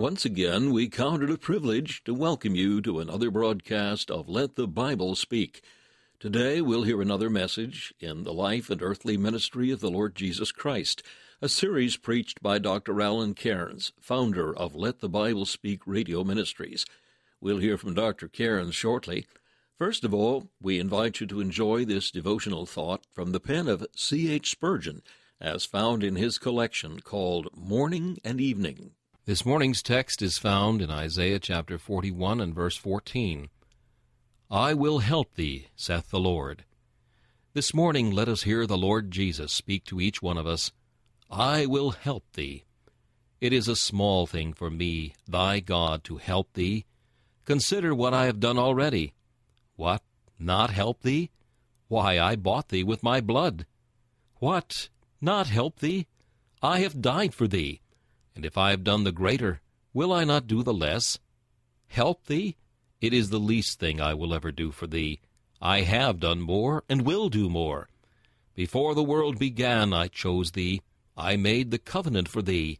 Once again, we count it a privilege to welcome you to another broadcast of Let the Bible Speak. Today, we'll hear another message in the life and earthly ministry of the Lord Jesus Christ, a series preached by Dr. Alan Cairns, founder of Let the Bible Speak Radio Ministries. We'll hear from Dr. Cairns shortly. First of all, we invite you to enjoy this devotional thought from the pen of C. H. Spurgeon, as found in his collection called Morning and Evening. This morning's text is found in Isaiah chapter 41 and verse 14. I will help thee, saith the Lord. This morning let us hear the Lord Jesus speak to each one of us, I will help thee. It is a small thing for me, thy God, to help thee. Consider what I have done already. What, not help thee? Why, I bought thee with my blood. What, not help thee? I have died for thee. And if I have done the greater, will I not do the less? Help thee? It is the least thing I will ever do for thee. I have done more, and will do more. Before the world began, I chose thee. I made the covenant for thee.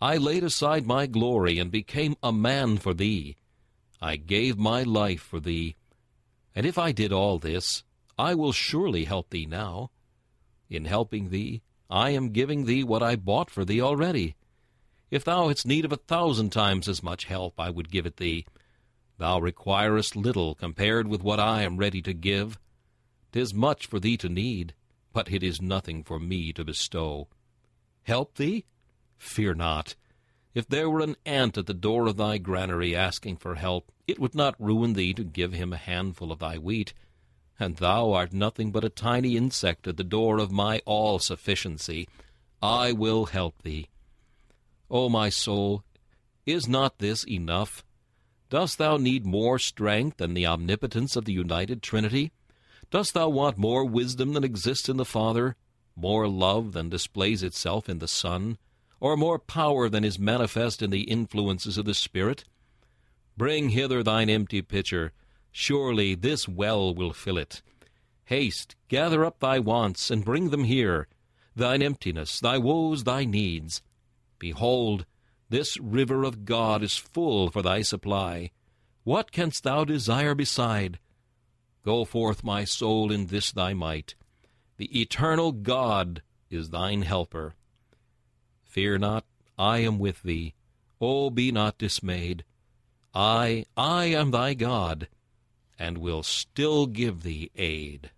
I laid aside my glory, and became a man for thee. I gave my life for thee. And if I did all this, I will surely help thee now. In helping thee, I am giving thee what I bought for thee already. If thou hadst need of a thousand times as much help, I would give it thee. Thou requirest little compared with what I am ready to give. Tis much for thee to need, but it is nothing for me to bestow. Help thee? Fear not. If there were an ant at the door of thy granary asking for help, it would not ruin thee to give him a handful of thy wheat. And thou art nothing but a tiny insect at the door of my all-sufficiency. I will help thee. O my soul, is not this enough? Dost thou need more strength than the omnipotence of the united Trinity? Dost thou want more wisdom than exists in the Father, more love than displays itself in the Son, or more power than is manifest in the influences of the Spirit? Bring hither thine empty pitcher. Surely this well will fill it. Haste, gather up thy wants, and bring them here, thine emptiness, thy woes, thy needs. Behold, this river of God is full for thy supply. What canst thou desire beside? Go forth, my soul, in this thy might. The eternal God is thine helper. Fear not, I am with thee. O be not dismayed. I, I am thy God, and will still give thee aid.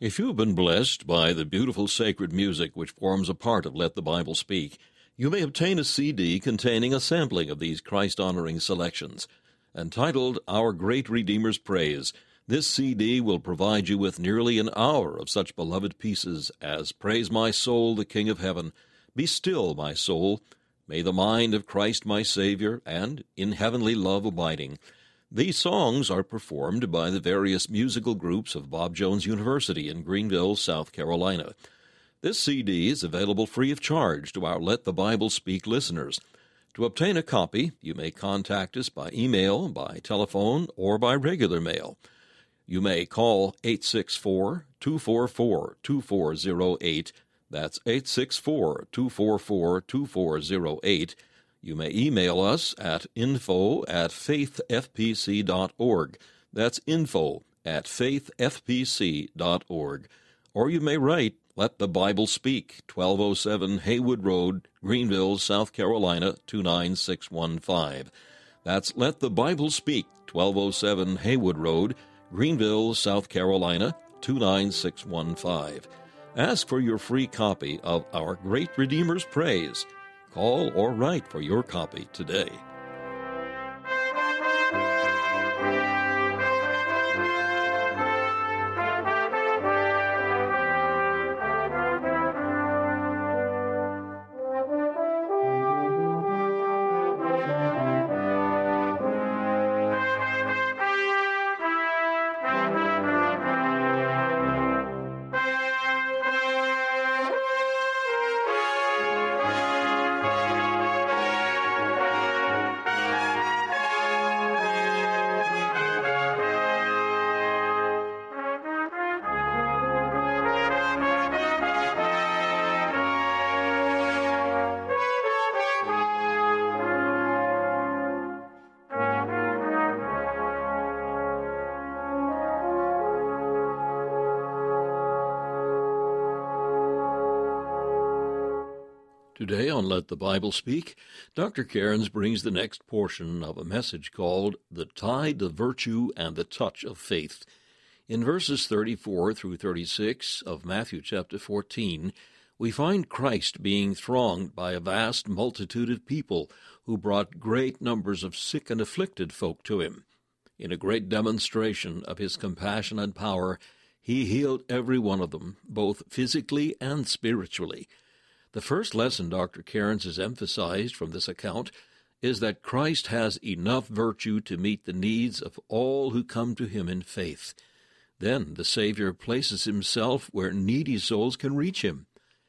If you have been blessed by the beautiful sacred music which forms a part of Let the Bible Speak, you may obtain a CD containing a sampling of these Christ honoring selections. Entitled Our Great Redeemer's Praise, this CD will provide you with nearly an hour of such beloved pieces as Praise My Soul, the King of Heaven, Be Still, My Soul, May the Mind of Christ My Savior, and In Heavenly Love Abiding. These songs are performed by the various musical groups of Bob Jones University in Greenville, South Carolina. This CD is available free of charge to our Let the Bible Speak listeners. To obtain a copy, you may contact us by email, by telephone, or by regular mail. You may call 864 244 2408. That's 864 244 2408 you may email us at info at faithfpc.org. That's info at faithfpc.org. Or you may write, Let the Bible Speak, 1207 Haywood Road, Greenville, South Carolina, 29615. That's Let the Bible Speak, 1207 Haywood Road, Greenville, South Carolina, 29615. Ask for your free copy of Our Great Redeemer's Praise. Call or write for your copy today. Today on Let the Bible Speak, Dr. Cairns brings the next portion of a message called The Tide of Virtue and the Touch of Faith. In verses 34 through 36 of Matthew chapter 14, we find Christ being thronged by a vast multitude of people who brought great numbers of sick and afflicted folk to him. In a great demonstration of his compassion and power, he healed every one of them, both physically and spiritually. The first lesson Dr. Cairns has emphasized from this account is that Christ has enough virtue to meet the needs of all who come to him in faith. Then the Savior places himself where needy souls can reach him.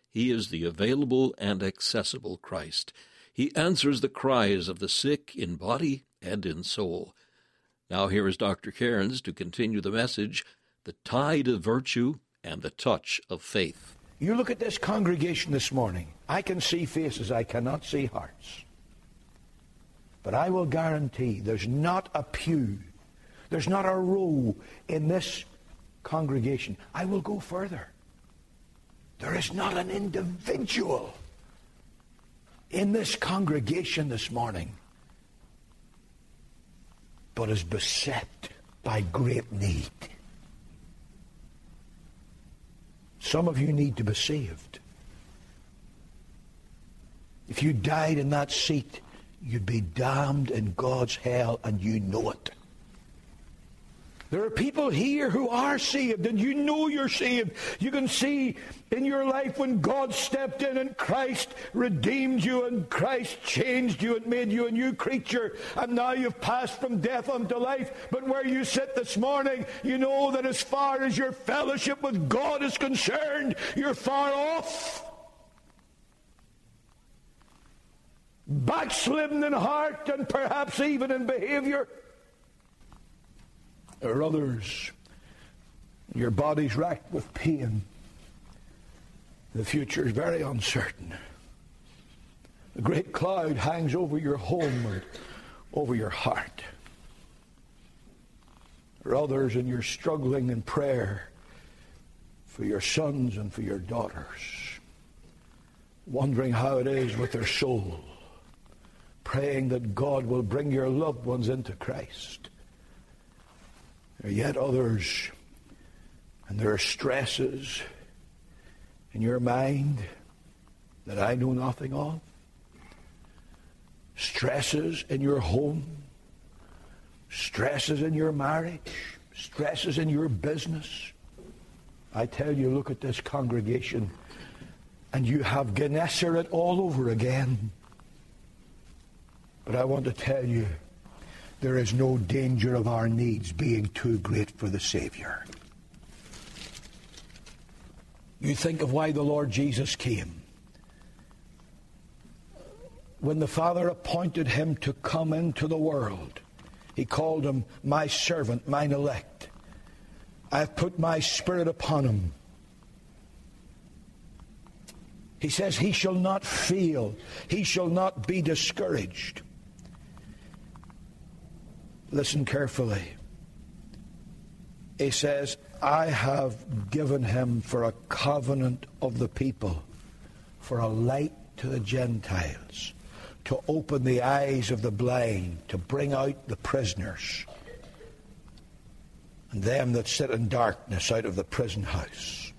He is the available and accessible Christ. He answers the cries of the sick in body and in soul. Now here is Dr. Cairns to continue the message, The Tide of Virtue and the Touch of Faith. You look at this congregation this morning. I can see faces, I cannot see hearts. But I will guarantee there's not a pew, there's not a row in this congregation. I will go further. There is not an individual in this congregation this morning but is beset by great need. Some of you need to be saved. If you died in that seat, you'd be damned in God's hell, and you know it. There are people here who are saved, and you know you're saved. You can see in your life when God stepped in and Christ redeemed you, and Christ changed you and made you a new creature, and now you've passed from death unto life. But where you sit this morning, you know that as far as your fellowship with God is concerned, you're far off. Backslidden in heart and perhaps even in behavior. There are others. Your body's racked with pain. The future is very uncertain. A great cloud hangs over your home over your heart. There are others, and you're struggling in prayer for your sons and for your daughters, wondering how it is with their soul, praying that God will bring your loved ones into Christ. There are yet others, And there are stresses in your mind that I know nothing of. Stresses in your home. Stresses in your marriage. Stresses in your business. I tell you, look at this congregation, and you have Gennesaret all over again. But I want to tell you, there is no danger of our needs being too great for the Savior. You think of why the Lord Jesus came. When the Father appointed him to come into the world, he called him my servant, mine elect. I've put my spirit upon him. He says he shall not feel, he shall not be discouraged. Listen carefully. He says, I have given him for a covenant of the people, for a light to the Gentiles, to open the eyes of the blind, to bring out the prisoners, and them that sit in darkness out of the prison house.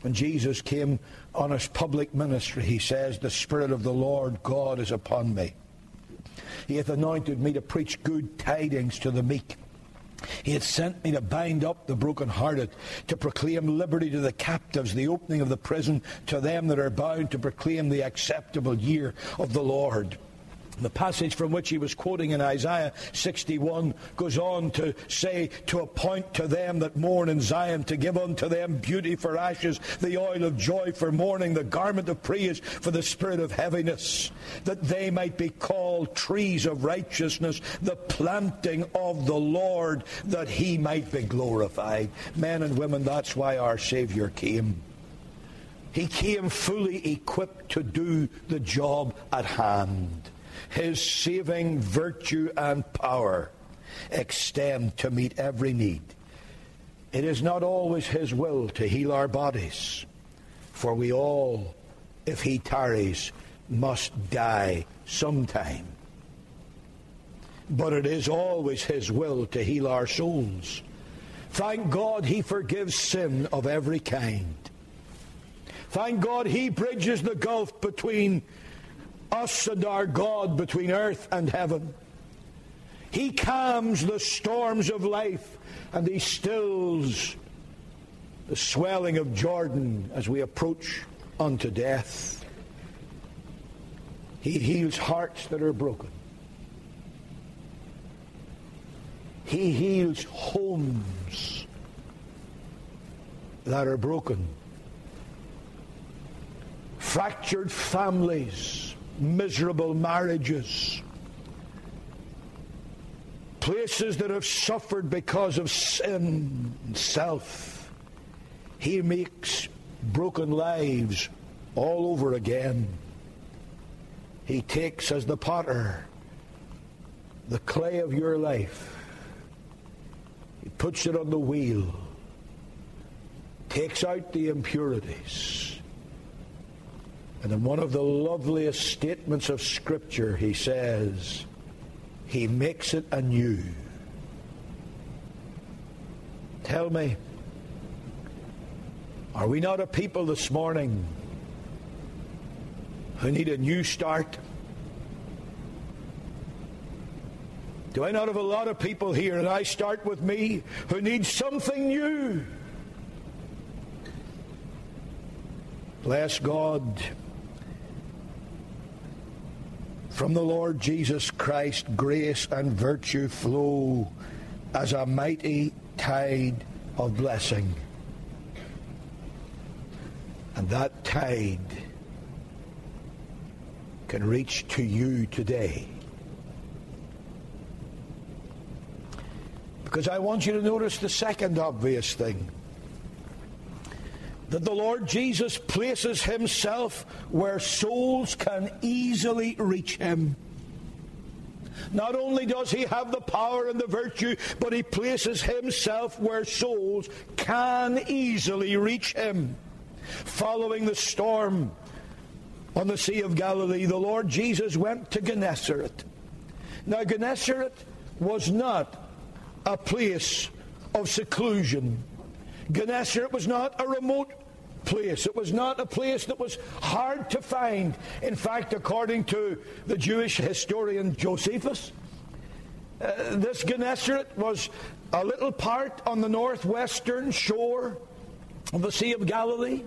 When Jesus came on his public ministry, he says, The Spirit of the Lord God is upon me. He hath anointed me to preach good tidings to the meek. He hath sent me to bind up the brokenhearted, to proclaim liberty to the captives, the opening of the prison to them that are bound, to proclaim the acceptable year of the Lord. The passage from which he was quoting in Isaiah 61 goes on to say, To appoint to them that mourn in Zion, to give unto them beauty for ashes, the oil of joy for mourning, the garment of praise for the spirit of heaviness, that they might be called trees of righteousness, the planting of the Lord, that he might be glorified. Men and women, that's why our Savior came. He came fully equipped to do the job at hand his saving virtue and power extend to meet every need. It is not always his will to heal our bodies, for we all, if he tarries, must die sometime. But it is always his will to heal our souls. Thank God he forgives sin of every kind. Thank God he bridges the gulf between us and our God between earth and heaven. He calms the storms of life and he stills the swelling of Jordan as we approach unto death. He heals hearts that are broken. He heals homes that are broken. Fractured families miserable marriages, places that have suffered because of sin and self. He makes broken lives all over again. He takes as the potter the clay of your life. He puts it on the wheel, takes out the impurities, and in one of the loveliest statements of Scripture, he says, He makes it anew. Tell me, are we not a people this morning who need a new start? Do I not have a lot of people here, and I start with me, who need something new? Bless God from the Lord Jesus Christ, grace and virtue flow as a mighty tide of blessing. And that tide can reach to you today. Because I want you to notice the second obvious thing that the Lord Jesus places himself where souls can easily reach him. Not only does he have the power and the virtue, but he places himself where souls can easily reach him. Following the storm on the Sea of Galilee, the Lord Jesus went to Gennesaret. Now, Gennesaret was not a place of seclusion. Gennesaret was not a remote place. It was not a place that was hard to find. In fact, according to the Jewish historian Josephus, uh, this Gennesaret was a little part on the northwestern shore of the Sea of Galilee,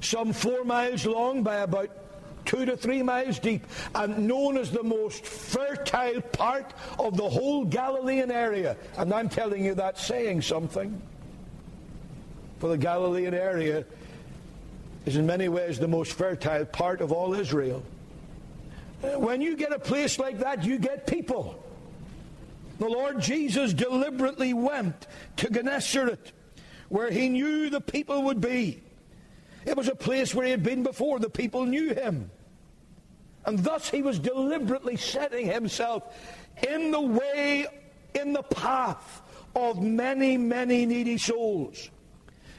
some four miles long by about two to three miles deep, and known as the most fertile part of the whole Galilean area. And I'm telling you that's saying something. For the Galilean area is in many ways the most fertile part of all Israel. When you get a place like that, you get people. The Lord Jesus deliberately went to Gennesaret, where he knew the people would be. It was a place where he had been before. The people knew him. And thus he was deliberately setting himself in the way, in the path of many, many needy souls.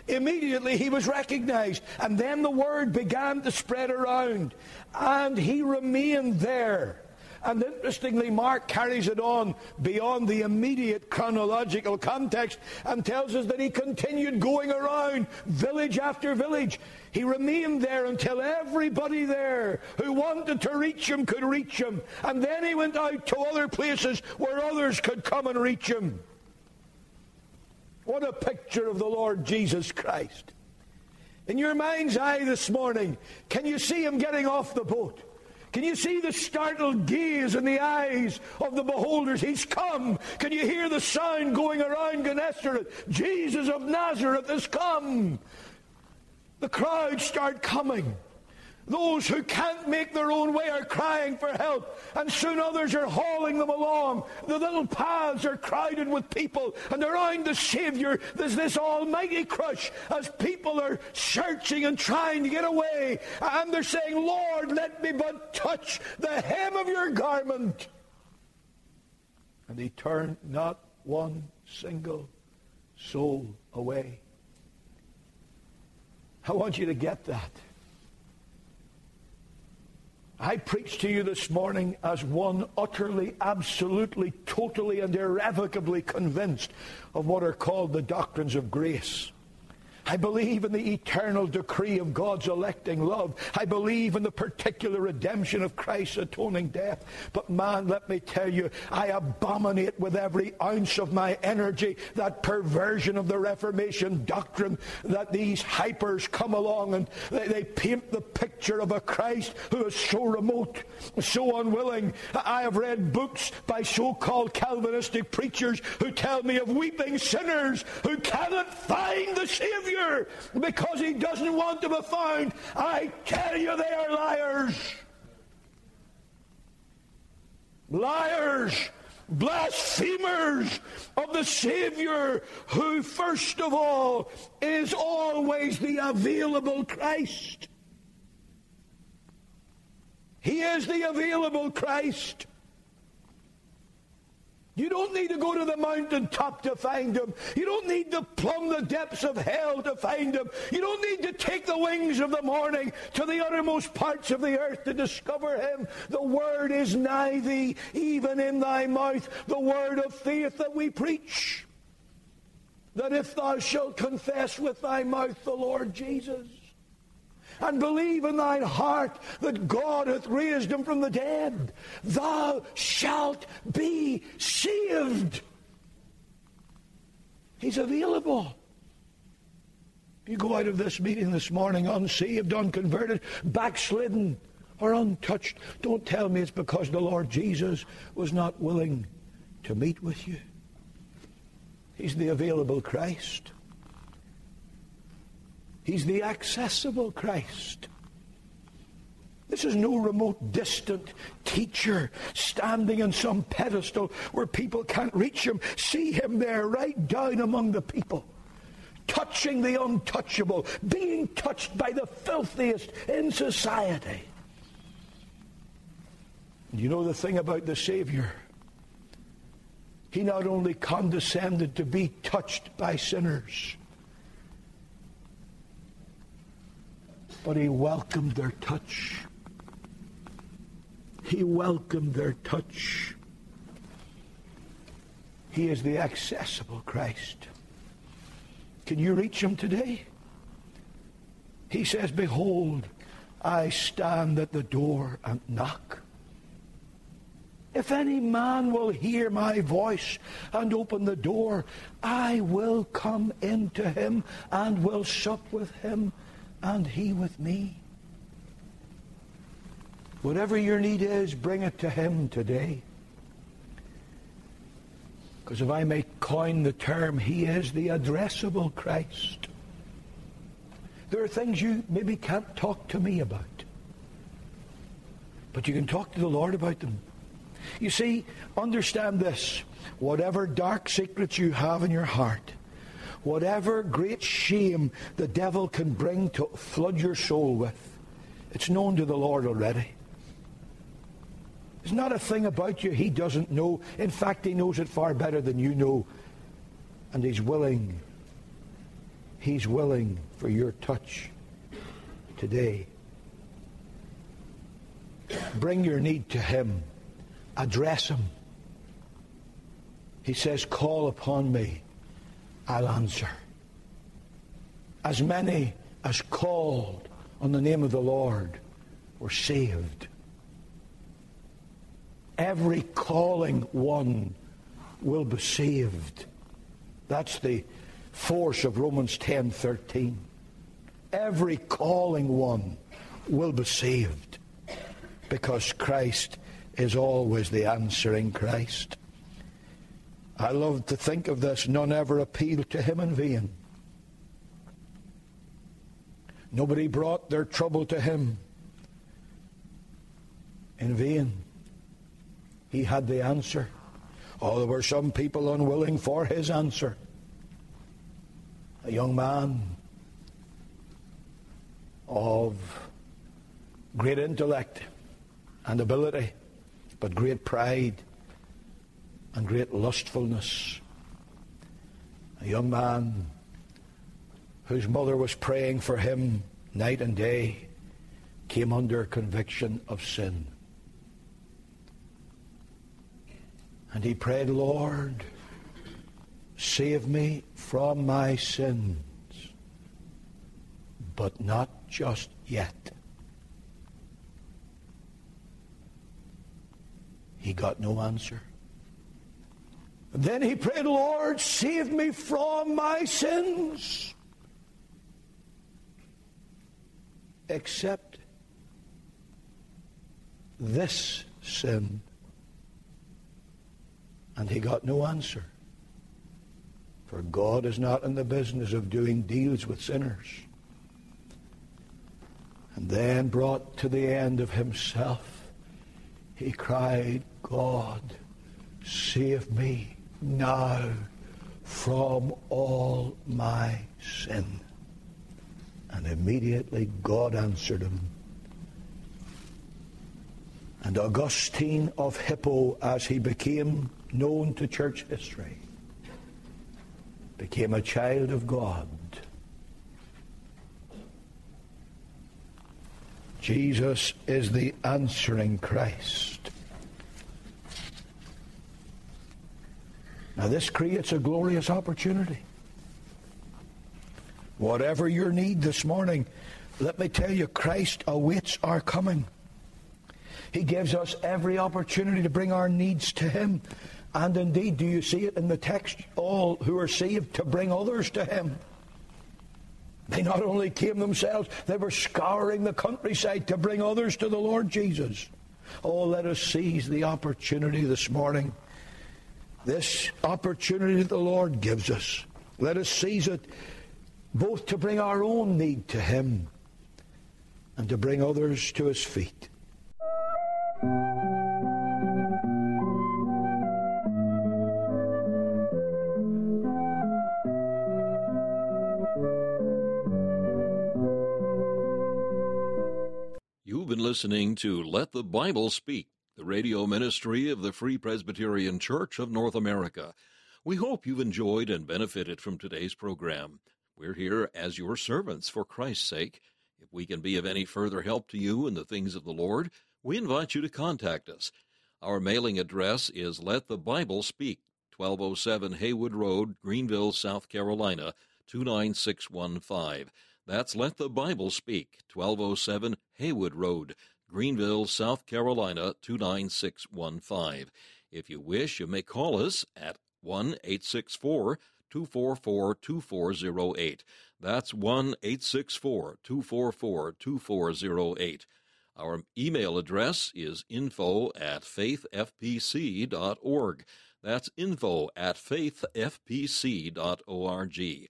Immediately he was recognized, and then the word began to spread around, and he remained there and interestingly, Mark carries it on beyond the immediate chronological context and tells us that he continued going around village after village. He remained there until everybody there who wanted to reach him could reach him. And then he went out to other places where others could come and reach him. What a picture of the Lord Jesus Christ. In your mind's eye this morning, can you see him getting off the boat? Can you see the startled gaze in the eyes of the beholders? He's come. Can you hear the sound going around Gennesaret? Jesus of Nazareth has come. The crowds start coming. Those who can't make their own way are crying for help, and soon others are hauling them along. The little paths are crowded with people, and around the Savior there's this almighty crush as people are searching and trying to get away. And they're saying, Lord, let me but touch the hem of your garment. And he turned not one single soul away. I want you to get that. I preach to you this morning as one utterly, absolutely, totally, and irrevocably convinced of what are called the doctrines of grace. I believe in the eternal decree of God's electing love. I believe in the particular redemption of Christ's atoning death. But man, let me tell you, I abominate with every ounce of my energy that perversion of the Reformation doctrine that these hypers come along and they, they paint the picture of a Christ who is so remote, so unwilling. I have read books by so-called Calvinistic preachers who tell me of weeping sinners who cannot find the Savior Because he doesn't want to be found. I tell you, they are liars. Liars blasphemers of the Savior, who first of all is always the available Christ. He is the available Christ. You don't need to go to the mountain top to find him. You don't need to plumb the depths of hell to find him. You don't need to take the wings of the morning to the uttermost parts of the earth to discover him. The word is nigh thee, even in thy mouth, the word of faith that we preach. That if thou shalt confess with thy mouth the Lord Jesus, and believe in thine heart that God hath raised him from the dead, thou shalt be saved. He's available. You go out of this meeting this morning unsaved, unconverted, backslidden, or untouched. Don't tell me it's because the Lord Jesus was not willing to meet with you. He's the available Christ. He's the accessible Christ. This is no remote, distant teacher standing on some pedestal where people can't reach him. See him there, right down among the people, touching the untouchable, being touched by the filthiest in society. You know the thing about the Savior? He not only condescended to be touched by sinners, but he welcomed their touch. He welcomed their touch. He is the accessible Christ. Can you reach him today? He says, Behold, I stand at the door and knock. If any man will hear my voice and open the door, I will come into him and will sup with him and he with me. Whatever your need is, bring it to him today. Because if I may coin the term, he is the addressable Christ. There are things you maybe can't talk to me about. But you can talk to the Lord about them. You see, understand this. Whatever dark secrets you have in your heart, whatever great shame the devil can bring to flood your soul with, it's known to the Lord already. There's not a thing about you he doesn't know. In fact, he knows it far better than you know. And he's willing, he's willing for your touch today. Bring your need to him. Address him. He says, Call upon me, I'll answer. As many as called on the name of the Lord were saved. Every calling one will be saved. That's the force of Romans 10:13. Every calling one will be saved because Christ is always the answering Christ. I love to think of this. None ever appealed to him in vain. Nobody brought their trouble to him in vain. He had the answer. Oh, there were some people unwilling for his answer. A young man of great intellect and ability, but great pride and great lustfulness. A young man whose mother was praying for him night and day came under conviction of sin. And he prayed, Lord, save me from my sins, but not just yet. He got no answer. Then he prayed, Lord, save me from my sins. Except this sin. And he got no answer. For God is not in the business of doing deals with sinners. And then brought to the end of himself, he cried, God, save me now from all my sin. And immediately God answered him. And Augustine of Hippo, as he became known to church history, became a child of God. Jesus is the answering Christ. Now, this creates a glorious opportunity. Whatever your need this morning, let me tell you, Christ awaits our coming. He gives us every opportunity to bring our needs to Him. And indeed, do you see it in the text? All who are saved to bring others to Him. They not only came themselves, they were scouring the countryside to bring others to the Lord Jesus. Oh, let us seize the opportunity this morning. This opportunity the Lord gives us. Let us seize it both to bring our own need to Him and to bring others to His feet. You've been listening to Let the Bible Speak, the radio ministry of the Free Presbyterian Church of North America. We hope you've enjoyed and benefited from today's program. We're here as your servants for Christ's sake. If we can be of any further help to you in the things of the Lord, we invite you to contact us. Our mailing address is Let the Bible Speak, 1207 Haywood Road, Greenville, South Carolina 29615. That's Let the Bible Speak, 1207 Haywood Road, Greenville, South Carolina 29615. If you wish, you may call us at 1 864 244 2408. That's 1 864 244 2408. Our email address is info at faithfpc.org. That's info at faithfpc.org.